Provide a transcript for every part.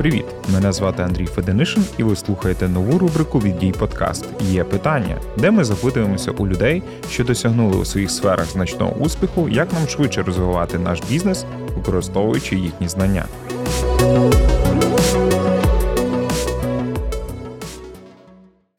Привіт! Мене звати Андрій Феденишин, і ви слухаєте нову рубрику від дій подкаст Є питання, де ми запитуємося у людей, що досягнули у своїх сферах значного успіху, як нам швидше розвивати наш бізнес, використовуючи їхні знання.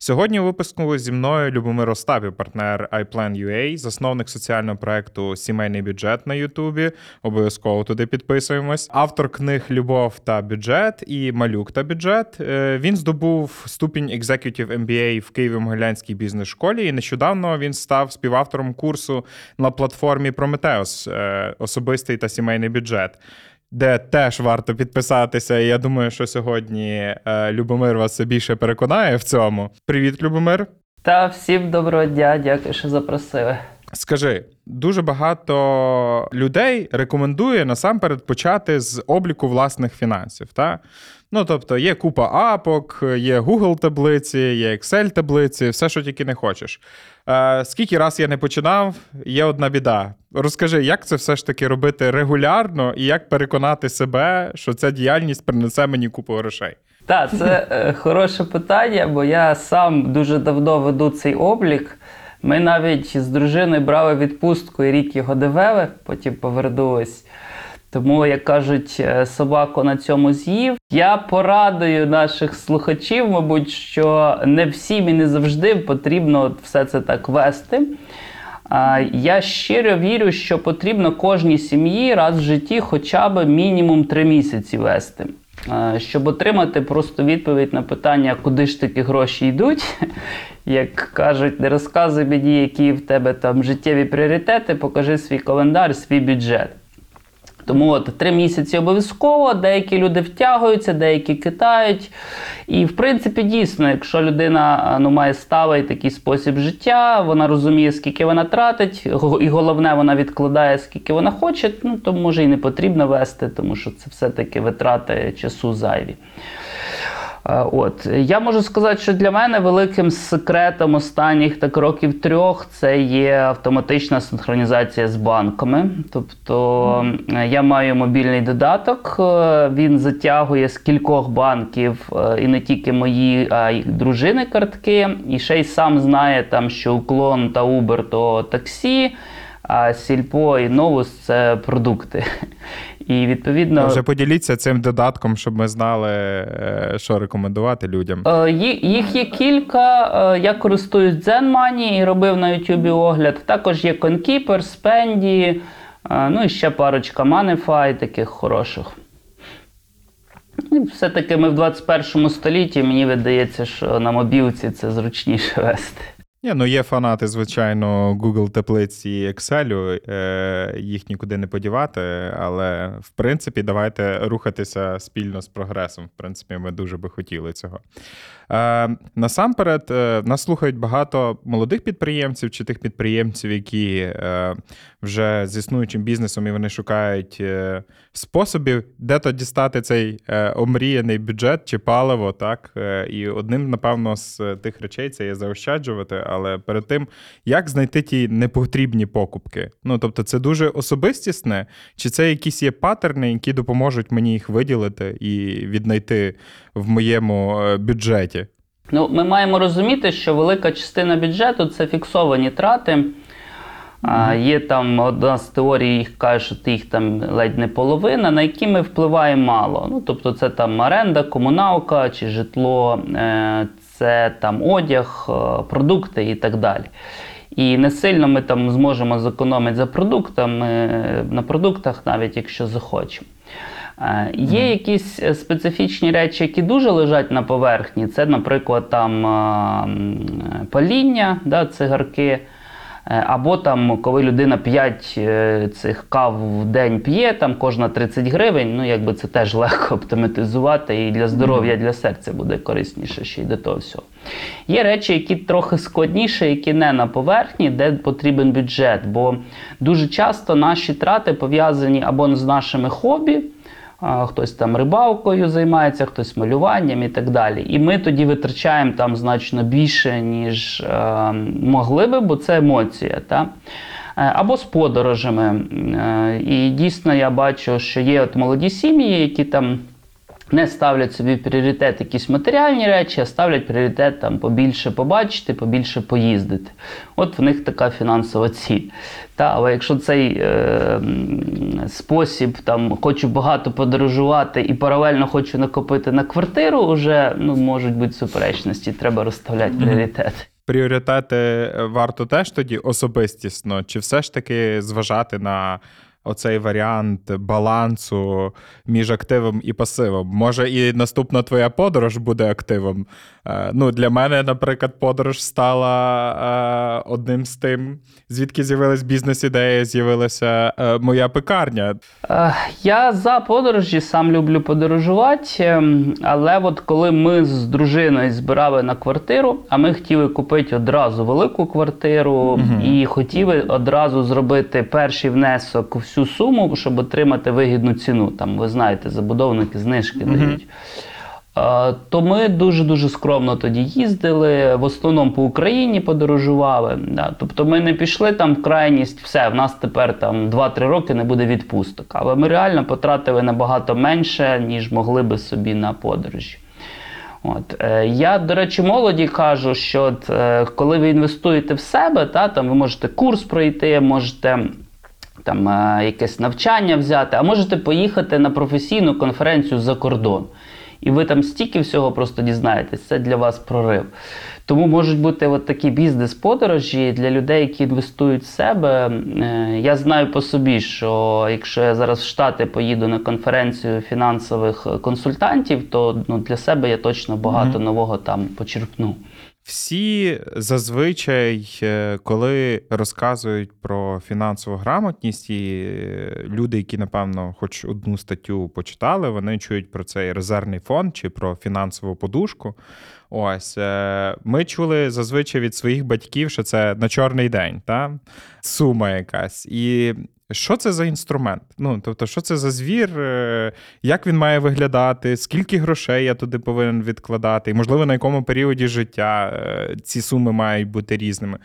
Сьогодні у випуску зі мною Любомир Остапів, партнер iPlan.ua, засновник соціального проекту Сімейний бюджет на Ютубі. Обов'язково туди підписуємось. Автор книг Любов та бюджет і Малюк та бюджет. Е, він здобув ступінь Executive MBA в Києво-Могилянській бізнес-школі. І нещодавно він став співавтором курсу на платформі Prometheus е, особистий та сімейний бюджет де теж варто підписатися. І я думаю, що сьогодні е, Любомир вас більше переконає в цьому. Привіт, Любомир. Та всім доброго дня, дякую, що запросили. Скажи, дуже багато людей рекомендує насамперед почати з обліку власних фінансів. Та? Ну, тобто, є купа апок, є Google таблиці, є Excel таблиці, все, що тільки не хочеш. Е, Скільки раз я не починав, є одна біда. Розкажи, як це все ж таки робити регулярно і як переконати себе, що ця діяльність принесе мені купу грошей? Так, це е, хороше питання, бо я сам дуже давно веду цей облік. Ми навіть з дружиною брали відпустку і рік його дивили, потім повернулись. Тому, як кажуть, е, собаку на цьому з'їв. Я порадую наших слухачів, мабуть, що не всім і не завжди потрібно все це так вести. Я щиро вірю, що потрібно кожній сім'ї раз в житті хоча б мінімум три місяці вести. Щоб отримати просто відповідь на питання, куди ж такі гроші йдуть. Як кажуть, не розказуй мені, які в тебе там життєві пріоритети, покажи свій календар, свій бюджет. Тому от три місяці обов'язково, деякі люди втягуються, деякі китають. І, в принципі, дійсно, якщо людина ну, має і такий спосіб життя, вона розуміє, скільки вона тратить, і головне, вона відкладає, скільки вона хоче, ну, то може і не потрібно вести, тому що це все-таки витрати часу зайві. Е, от я можу сказати, що для мене великим секретом останніх так років трьох це є автоматична синхронізація з банками. Тобто я маю мобільний додаток, е, він затягує з кількох банків е, і не тільки мої, а й дружини картки. І ще й сам знає, там, що уклон та Uber то таксі. А сільпо і новус це продукти. І відповідно вже поділіться цим додатком, щоб ми знали, е, що рекомендувати людям. Е, їх є кілька. Е, я користуюсь ZenMoney і робив на YouTube огляд. Також є ConKeeper, Spendy, ну і ще парочка Moneyfy, таких хороших. І все-таки ми в 21 столітті, мені видається, що на мобілці це зручніше вести. Ні, ну є фанати, звичайно, Google таблиці і Excel, е, їх нікуди не подівати, але в принципі давайте рухатися спільно з прогресом. В принципі, ми дуже би хотіли цього. Е, Насамперед, е, нас слухають багато молодих підприємців чи тих підприємців, які е, вже з існуючим бізнесом і вони шукають способів, де то дістати цей омріяний бюджет чи паливо. так? І одним, напевно, з тих речей це є заощаджувати але перед тим, як знайти ті непотрібні покупки. Ну тобто, це дуже особистісне, чи це якісь є паттерни, які допоможуть мені їх виділити і віднайти в моєму бюджеті? Ну, ми маємо розуміти, що велика частина бюджету це фіксовані трати. А, Є там одна з теорій, їх каже, що їх там ледь не половина, на які ми впливаємо мало. Ну, Тобто це там оренда, комуналка чи житло, е, це там одяг, е, продукти і так далі. І не сильно ми там зможемо зекономити за продуктами на продуктах, навіть якщо захочемо. Е, є якісь специфічні речі, які дуже лежать на поверхні. Це, наприклад, там паління, да, цигарки. Е, або там, коли людина 5 е, цих кав в день п'є, там кожна 30 гривень, ну якби це теж легко оптимізувати і для здоров'я, для серця буде корисніше ще й до того всього. Є речі, які трохи складніші, які не на поверхні, де потрібен бюджет. Бо дуже часто наші трати пов'язані або з нашими хобі хтось там рибалкою займається, хтось малюванням і так далі. І ми тоді витрачаємо там значно більше, ніж е, могли би, бо це емоція. Та? Е, або з подорожами. Е, і дійсно я бачу, що є от молоді сім'ї, які там не ставлять собі в пріоритет якісь матеріальні речі, а ставлять пріоритет там побільше побачити, побільше поїздити. От в них така фінансова ціль. Та, але якщо цей е, спосіб там хочу багато подорожувати і паралельно хочу накопити на квартиру, вже ну, можуть бути суперечності, треба розставляти пріоритети. Пріоритети е, варто теж тоді особистісно, чи все ж таки зважати на оцей варіант балансу між активом і пасивом? Може, і наступна твоя подорож буде активом. Е, Ну, для мене, наприклад, подорож стала е, одним з тим, звідки з'явилась бізнес-ідея, з'явилася е, моя пекарня. Я за подорожі, сам люблю подорожувати, ем, але от коли ми з дружиною збирали на квартиру, а ми хотіли купити одразу велику квартиру і хотіли одразу зробити перший внесок у всю суму, щоб отримати вигідну ціну. Там, ви знаєте, забудовники знижки дають. Е, То ми дуже-дуже скромно тоді їздили, в основному по Україні подорожували. Да. Тобто ми не пішли там в крайність, все, в нас тепер там 2-3 роки не буде відпусток. Але ми реально потратили набагато менше, ніж могли би собі на подорожі. От. Е, я, до речі, молоді кажу, що от, е, коли ви інвестуєте в себе, та, там ви можете курс пройти, можете там е, якесь навчання взяти, а можете поїхати на професійну конференцію за кордон. І ви там стільки всього просто дізнаєтесь, це для вас прорив. Тому можуть бути от такі бізнес-подорожі для людей, які інвестують в себе. Е, Я знаю по собі, що якщо я зараз в Штати поїду на конференцію фінансових консультантів, то ну, для себе я точно багато нового там почерпну. Всі зазвичай, е, коли розказують про фінансову грамотність, і е, люди, які, напевно, хоч одну статтю почитали, вони чують про цей резервний фонд чи про фінансову подушку. Ось е, ми чули зазвичай від своїх батьків, що це на чорний день, та? сума якась. І що це за інструмент? Ну, тобто, що це за звір, е, як він має виглядати, скільки грошей я туди повинен відкладати, і, можливо, на якому періоді життя е, ці суми мають бути різними.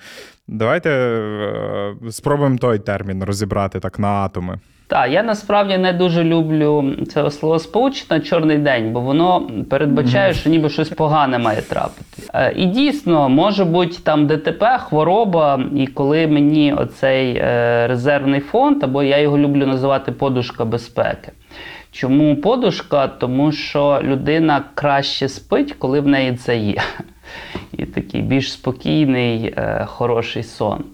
Давайте е, спробуємо той термін розібрати так на атоми. Так, я насправді не дуже люблю це словосполучення чорний день, бо воно передбачає, що ніби щось погане має трапити. Е, І дійсно може бути там ДТП, хвороба, і коли мені оцей е, резервний фонд, або я його люблю називати подушка безпеки. Чому подушка? Тому що людина краще спить, коли в неї це є. І такий більш спокійний, е, хороший сон.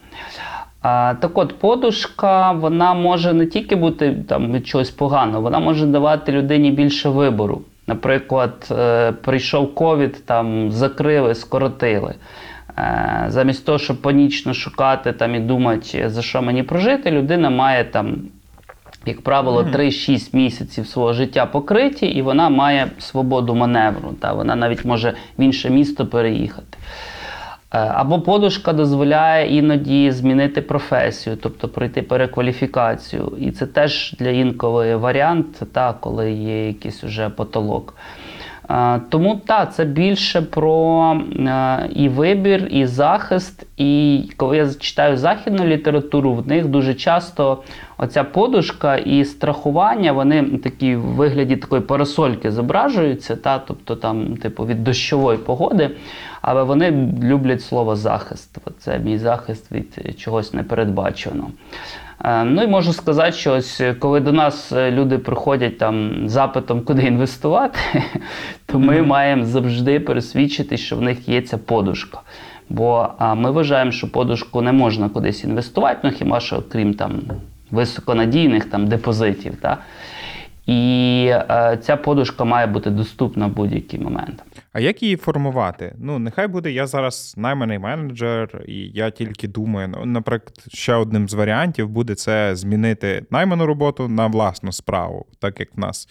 А, так от, подушка, вона може не тільки бути там від чогось поганого, вона може давати людині більше вибору. Наприклад, е, прийшов ковід, там закрили, скоротили. Е, замість того, щоб панічно шукати там і думати, за що мені прожити, людина має там, як правило, 3-6 місяців свого життя покриті, і вона має свободу маневру. Та вона навіть може в інше місто переїхати. Е, Або подушка дозволяє іноді змінити професію, тобто пройти перекваліфікацію. І це теж для інколи варіант, та, коли є якийсь уже потолок. Е, Тому так, це більше про е, і вибір, і захист. І коли я читаю західну літературу, в них дуже часто оця подушка і страхування, вони такі в вигляді такої парасольки зображуються, та, тобто там, типу, від дощової погоди. Але вони люблять слово захист. Це мій захист від чогось непередбаченого. Е, Ну і можу сказати, що ось е, коли до нас е, люди приходять там запитом, куди інвестувати, то ми маємо завжди пересвідчити, що в них є ця подушка. Бо а, ми вважаємо, що подушку не можна кудись інвестувати, ну хіба що крім там високонадійних там депозитів. Та? І е, ця подушка має бути доступна в будь-який момент. А як її формувати? Ну, нехай буде я зараз найманий менеджер, і я тільки думаю, ну, наприклад, ще одним з варіантів буде це змінити найману роботу на власну справу, так як в нас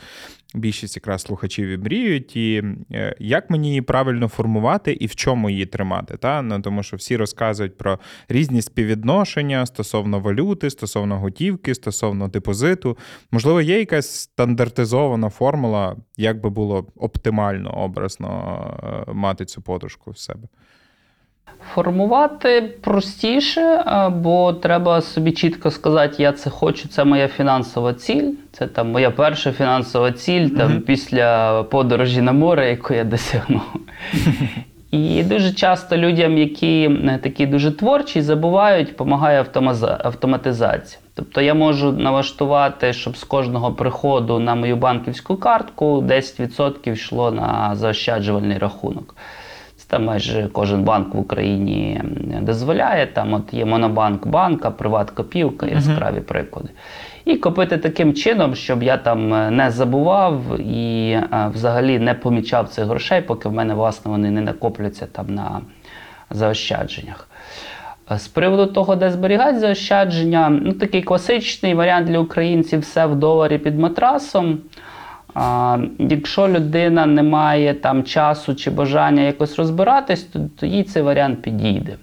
більшість якраз слухачів і мріють. І е, як мені її правильно формувати і в чому її тримати? Та? Ну, тому що всі розказують про різні співвідношення стосовно валюти, стосовно готівки, стосовно депозиту. Можливо, є якась стандартизована формула, як би було оптимально образно е, мати цю подушку в себе. Формувати простіше, е, бо треба собі чітко сказати, я це хочу, це моя фінансова ціль. Це там моя перша фінансова ціль там, Мгм. після подорожі на море, яку я досягнув. І дуже часто людям, які е, такі дуже творчі, забувають, допомагає автоматизація. Тобто я можу налаштувати, щоб з кожного приходу на мою банківську картку 10% йшло на заощаджувальний рахунок. Там майже кожен банк в Україні дозволяє. Там от є Монобанк банка, Приват-копівка, яскраві приклади. І копити таким чином, щоб я там е, не забував і е, взагалі не помічав цих грошей, поки в мене власне вони не накопляться там на заощадженнях. Е, З приводу того, де зберігати заощадження, ну такий класичний варіант для українців все в доларі під матрасом. А, якщо людина не має там часу чи бажання якось розбиратись, то, то їй цей варіант підійде.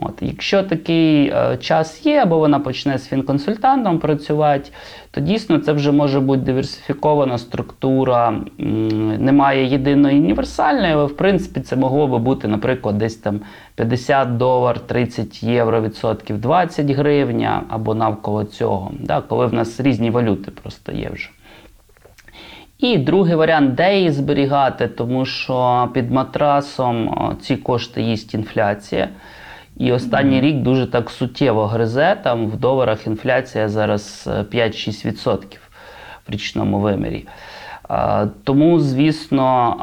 От, якщо такий е, час є, або вона почне з фінконсультантом працювати, то дійсно це вже може бути диверсифікована структура, м, немає єдиної універсальної, але в принципі це могло би бути, наприклад, десь там 50 долар, 30 євро відсотків, 20 гривня або навколо цього, да, коли в нас різні валюти просто є вже. І другий варіант, де її зберігати, тому що під матрасом ці кошти їсть інфляція. І останній рік дуже так суттєво гризе. Там в доларах інфляція зараз е, 5-6% в річному вимірі. Тому, звісно,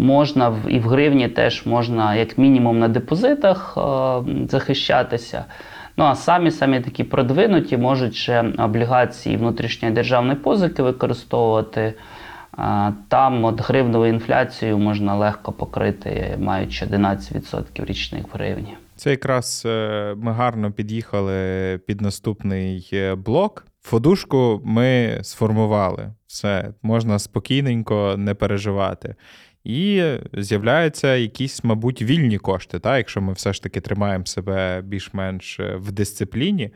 можна і в гривні теж можна, як мінімум, на депозитах захищатися. Ну а самі самі такі продвинуті можуть ще облігації внутрішньої державної позики використовувати. Там от гривневу інфляцію можна легко покрити, маючи 11% річних в гривні. Це якраз е, ми гарно під'їхали під наступний е, блок. Фодушку ми сформували. Все, можна спокійненько не переживати. І з'являються якісь, мабуть, вільні кошти, та, якщо ми все ж таки тримаємо себе більш-менш е, в дисципліні.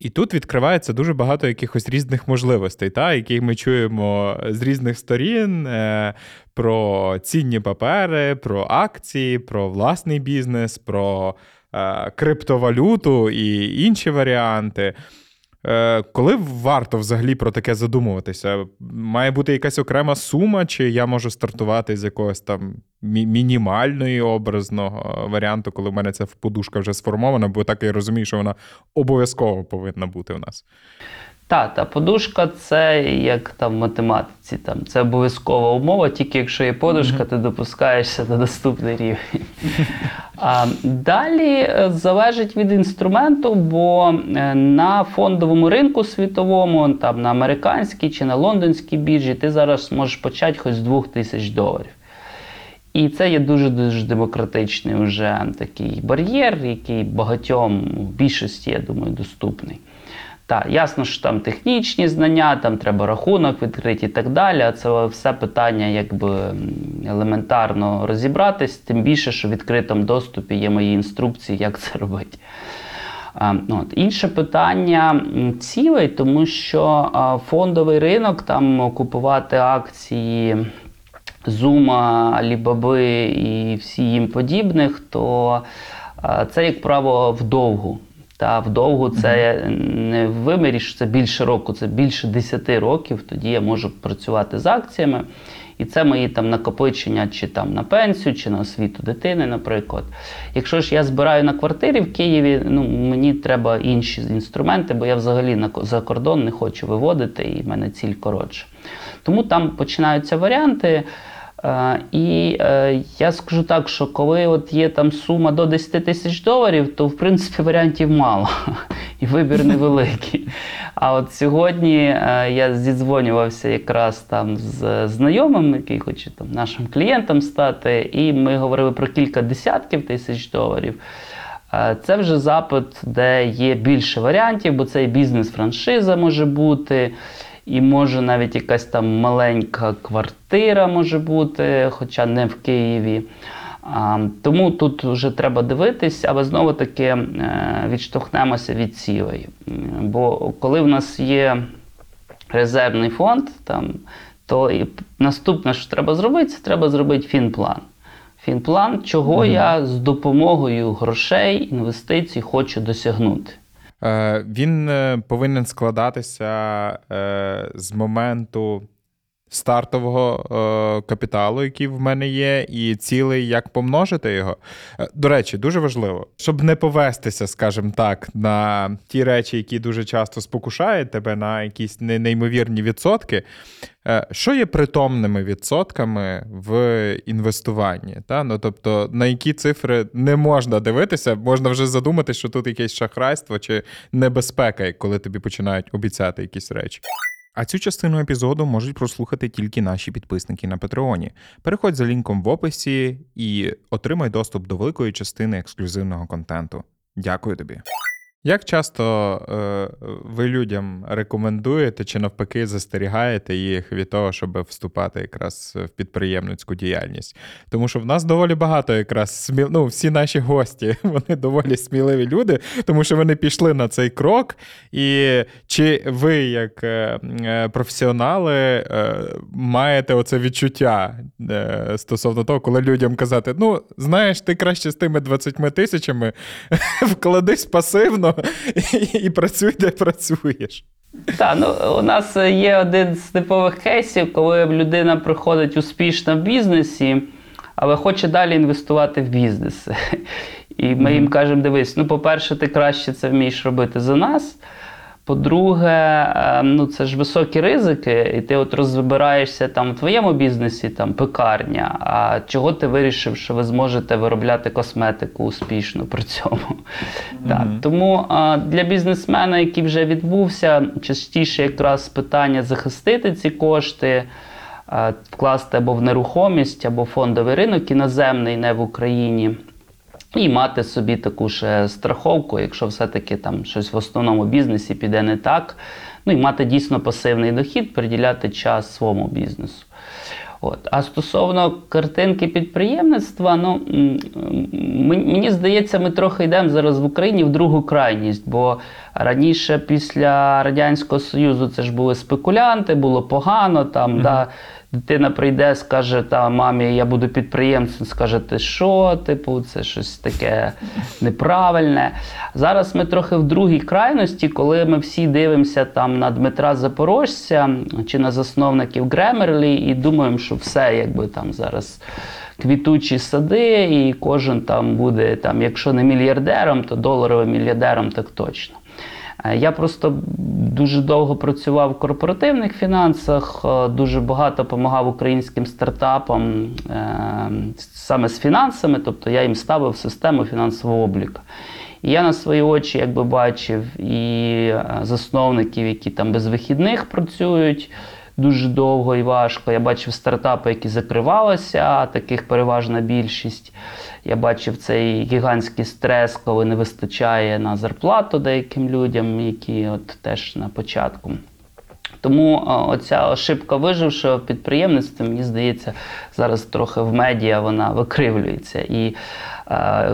І тут відкривається дуже багато якихось різних можливостей, та, які ми чуємо з різних сторін е, про цінні папери, про акції, про власний бізнес, про е, криптовалюту і інші варіанти. Е, коли варто взагалі про таке задумуватися? Має бути якась окрема сума, чи я можу стартувати з якогось там мінімальної образного варіанту, коли в мене ця подушка вже сформована, бо так я розумію, що вона обов'язково повинна бути у нас. Та, та подушка це як там в математиці. Там, це обов'язкова умова, тільки якщо є подушка, ти допускаєшся на наступний рівень. Далі е, залежить від інструменту, бо е, на фондовому ринку світовому, там, на американській чи на лондонській біржі, ти зараз можеш почати хоч з 2 тисяч доларів. І це є дуже дуже демократичний вже такий бар'єр, який багатьом в більшості, я думаю, доступний. Так, ясно, що там технічні знання, там треба рахунок відкрити і так далі. А це все питання, якби елементарно розібратись, тим більше, що в відкритому доступі є мої інструкції, як це робити. А, ну, От. Інше питання цілей, тому що а, фондовий ринок там купувати акції Зума, Алібаби і всі їм подібних, то а, це, як правило, вдовгу. Та вдовгу це не в вимірі, що це більше року, це більше 10 років. Тоді я можу працювати з акціями. І це мої там накопичення чи там на пенсію, чи на освіту дитини, наприклад. Якщо ж я збираю на квартирі в Києві, ну мені треба інші інструменти, бо я взагалі на за кордон не хочу виводити, і в мене ціль коротша. Тому там починаються варіанти. Е, І е, я скажу так, що коли от є там сума до 10 тисяч доларів, то в принципі варіантів мало і вибір невеликий. А от сьогодні е, я зідзвонювався якраз там з знайомим, який хоче там нашим клієнтом стати, і ми говорили про кілька десятків тисяч доларів. Це вже запит, де є більше варіантів, бо це і бізнес-франшиза може бути, і може навіть якась там маленька квартира може бути, хоча не в Києві. А, Тому тут вже треба дивитись, але знову таки е, відштовхнемося від цілей. Бо коли в нас є резервний фонд, там, то і наступне, що треба зробити, це треба зробити фінплан. фінплан, чого я з допомогою грошей, інвестицій хочу досягнути. Е, Він е, повинен складатися е, з моменту стартового е, капіталу, який в мене є, і цілий, як помножити його. Е, До речі, дуже важливо, щоб не повестися, скажімо так, на ті речі, які дуже часто спокушають тебе на якісь неймовірні відсотки. Е, Що є притомними відсотками в інвестуванні? Та? Ну, тобто, на які цифри не можна дивитися, можна вже задумати, що тут якесь шахрайство чи небезпека, коли тобі починають обіцяти якісь речі. А цю частину епізоду можуть прослухати тільки наші підписники на Патреоні. Переходь за лінком в описі і отримай доступ до великої частини ексклюзивного контенту. Дякую тобі. Як часто е, ви людям рекомендуєте чи навпаки застерігаєте їх від того, щоб вступати якраз в підприємницьку діяльність? Тому що в нас доволі багато якраз сміл... ну, всі наші гості, вони доволі сміливі люди, тому що вони пішли на цей крок. І чи ви, як е, е, професіонали, е, маєте оце відчуття е, стосовно того, коли людям казати: ну, знаєш, ти краще з тими 20 тисячами вкладись пасивно і, і працюй, де працюєш. Так, ну у нас є один з типових кейсів, коли людина приходить успішно в бізнесі, але хоче далі інвестувати в бізнес. І ми їм кажемо: дивись, ну, по-перше, ти краще це вмієш робити за нас. По-друге, е, ну це ж високі ризики, і ти от розбираєшся там в твоєму бізнесі, там пекарня. А чого ти вирішив, що ви зможете виробляти косметику успішно при цьому? Так, тому а, для бізнесмена, який вже відбувся, частіше якраз питання захистити ці кошти, а, вкласти або в нерухомість, або в фондовий ринок іноземний, не в Україні. І мати собі таку ще страховку, якщо все-таки там щось в основному бізнесі піде не так. Ну і мати дійсно пасивний дохід, приділяти час своєму бізнесу. От. А стосовно картинки підприємництва, ну мені здається, ми трохи йдемо зараз в Україні в другу крайність, бо раніше, після Радянського Союзу, це ж були спекулянти, було погано. Там, да, дитина прийде, скаже, та мамі, я буду підприємцем, скаже, ти що, типу, це щось таке неправильне. Зараз ми трохи в другій крайності, коли ми всі дивимося там на Дмитра Запорожця чи на засновників Гремерлі і думаємо, що все якби там зараз. Квітучі сади, і кожен там буде, там, якщо не мільярдером, то доларовим мільярдером так точно. Е, Я просто дуже довго працював в корпоративних фінансах, е, дуже багато допомагав українським стартапам е, саме з фінансами, тобто я їм ставив систему фінансового обліку. І я на свої очі якби бачив і засновників, які там без вихідних працюють дуже довго і важко. Я бачив стартапи, які закривалися, таких переважна більшість. Я бачив цей гігантський стрес, коли не вистачає на зарплату деяким людям, які от теж на початку. Тому оця ошибка вижившого в підприємництві, мені здається, зараз трохи в медіа вона викривлюється. І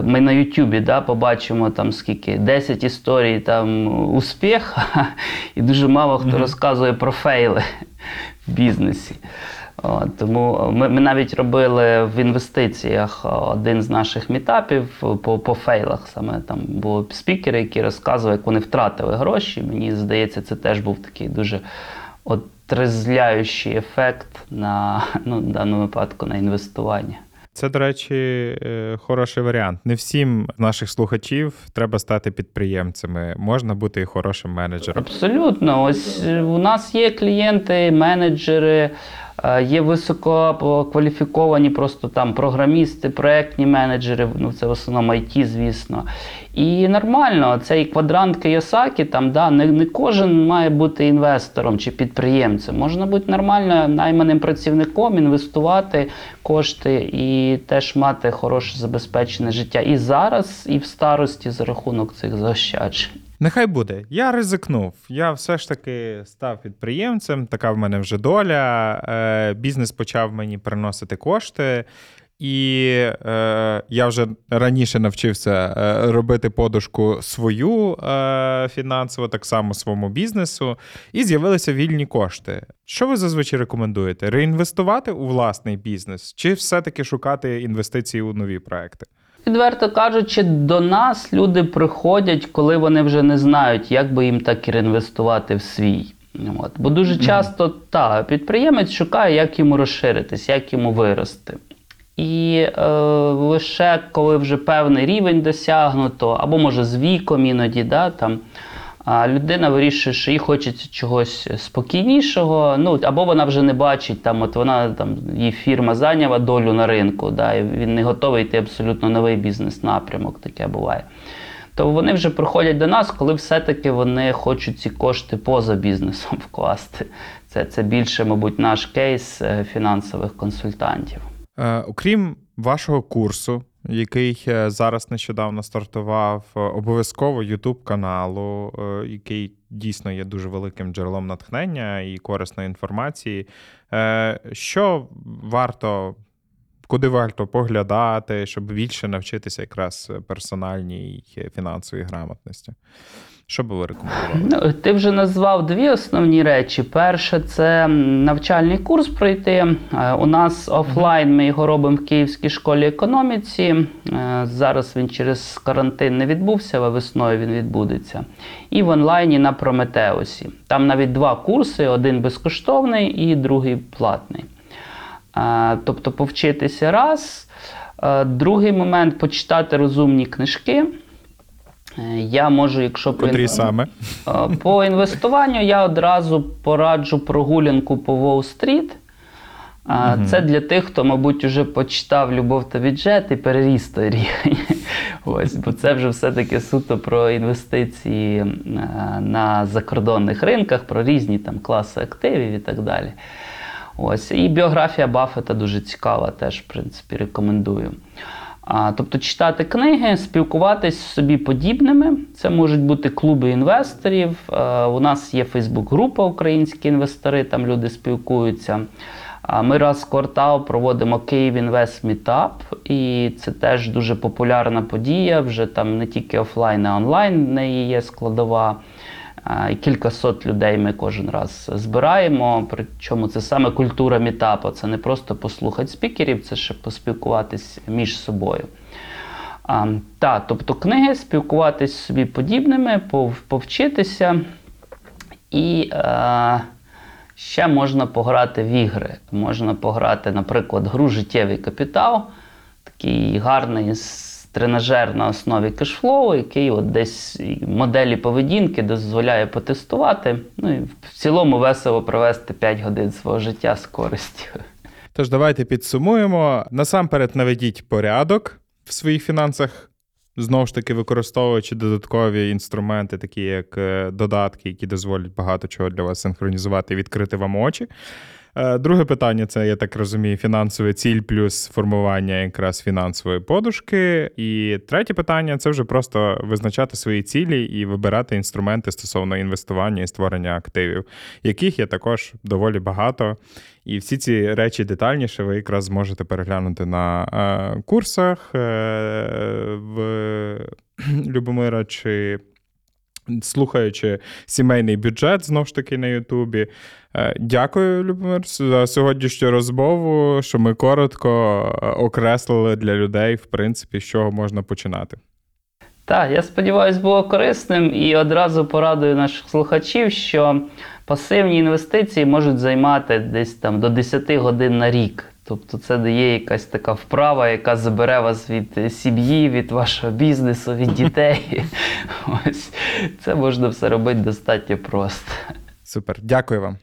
ми на Ютубі да, побачимо там скільки 10 історій там успіха, і дуже мало хто розказує про фейли в бізнесі. О, тому ми, ми навіть робили в інвестиціях один з наших мітапів по, по фейлах. Саме там були спікери, які розказували, як вони втратили гроші. Мені здається, це теж був такий дуже отрезвляючий ефект на ну, в даному випадку на інвестування. Це, до речі, е, хороший варіант. Не всім наших слухачів треба стати підприємцями. Можна бути і хорошим менеджером. Абсолютно. Ось у нас є клієнти, менеджери, є висококваліфіковані просто там програмісти, проектні менеджери, ну це в основному IT, звісно. І нормально, цей квадрант Кiyosaki, там, да, не, не кожен має бути інвестором чи підприємцем. Можна бути нормально найманим працівником, інвестувати кошти і теж мати хороше забезпечене життя і зараз, і в старості за рахунок цих заощаджень. Нехай буде. Я ризикнув. Я все ж таки став підприємцем. Така в мене вже доля. Е, Бізнес почав мені приносити кошти. І е, я вже раніше навчився е, робити подушку свою е, фінансово, так само своєму бізнесу, і з'явилися вільні кошти. Що ви зазвичай рекомендуєте? Реінвестувати у власний бізнес, чи все-таки шукати інвестиції у нові проекти? Відверто кажучи, до нас люди приходять, коли вони вже не знають, як би їм так і реінвестувати в свій. От. Бо дуже часто та, підприємець шукає, як йому розширитись, як йому вирости. І е, лише коли вже певний рівень досягнуто, або може з віком іноді, да, там, а людина вирішує, що їй хочеться чогось спокійнішого, ну або вона вже не бачить, там, от вона там її фірма зайняла долю на ринку, да, і він не готовий йти абсолютно новий бізнес-напрямок, таке буває. То вони вже приходять до нас, коли все-таки вони хочуть ці кошти поза бізнесом вкласти. Це, це більше, мабуть, наш кейс е, фінансових консультантів. Е, окрім вашого курсу, який е, зараз нещодавно стартував, е, обов'язково YouTube каналу, е, який дійсно є дуже великим джерелом натхнення і корисної інформації. Що варто, куди варто поглядати, щоб більше навчитися якраз персональній фінансовій грамотності? Що би ви рекомендували? Ну, ти вже назвав дві основні речі. Перше, це навчальний курс пройти. Е, У нас офлайн ми його робимо в Київській школі економіці. Е, Зараз він через карантин не відбувся, але весною він відбудеться. І в онлайні на Прометеусі. Там навіть два курси: один безкоштовний і другий платний. Е, Тобто повчитися раз. Другий момент почитати розумні книжки. Е, Я можу, якщо Котрі проінфо- саме? Е, По інвестуванню я одразу пораджу прогулянку по Уолл-стріт. Це для тих, хто, мабуть, вже почитав Любов та бюджет і переріс той рівень. Ось, бо це вже все-таки суто про інвестиції е, на закордонних ринках, про різні там класи активів і так далі. Ось. І біографія Баффета дуже цікава, теж, в принципі, рекомендую. Тобто читати книги, спілкуватись з собі подібними. Це можуть бути клуби інвесторів. Е, у нас є Фейсбук-група Українські інвестори, там люди спілкуються. Ми раз в квартал проводимо Київ Інвест Мітап, і це теж дуже популярна подія. Вже там не тільки офлайн, а онлайн в неї є складова. А, І кілька сот людей ми кожен раз збираємо. Причому це саме культура мітапу. Це не просто послухати спікерів, це ще поспілкуватись між собою. А, та, тобто книги, спілкуватись собі подібними, пов- повчитися. І е, ще можна пограти в ігри. Можна пограти, наприклад, гру Життєвий капітал, такий гарний тренажер на основі кешфлоу, який от десь моделі поведінки дозволяє потестувати. Ну і в цілому весело провести 5 годин свого життя з користю. Тож давайте підсумуємо. Насамперед наведіть порядок в своїх фінансах, знову ж таки, використовуючи додаткові інструменти, такі як е, додатки, які дозволять багато чого для вас синхронізувати і відкрити вам очі. Е, Друге питання це, я так розумію, фінансова ціль плюс формування якраз фінансової подушки. І третє питання це вже просто визначати свої цілі і вибирати інструменти стосовно інвестування і створення активів, яких є також доволі багато. І всі ці речі детальніше ви якраз зможете переглянути на е, курсах е, в Любомира чи слухаючи сімейний бюджет знову ж таки на Ютубі. Е, Дякую, Любомир, за сьогоднішню розмову, що ми коротко е, окреслили для людей, в принципі, з чого можна починати. Так, я сподіваюся, було корисним і одразу порадую наших слухачів, що пасивні інвестиції можуть займати десь там до 10 годин на рік. Тобто це дає якась така вправа, яка забере вас від сім'ї, від вашого бізнесу, від дітей. Ось це можна все робити достатньо просто. Супер, дякую вам.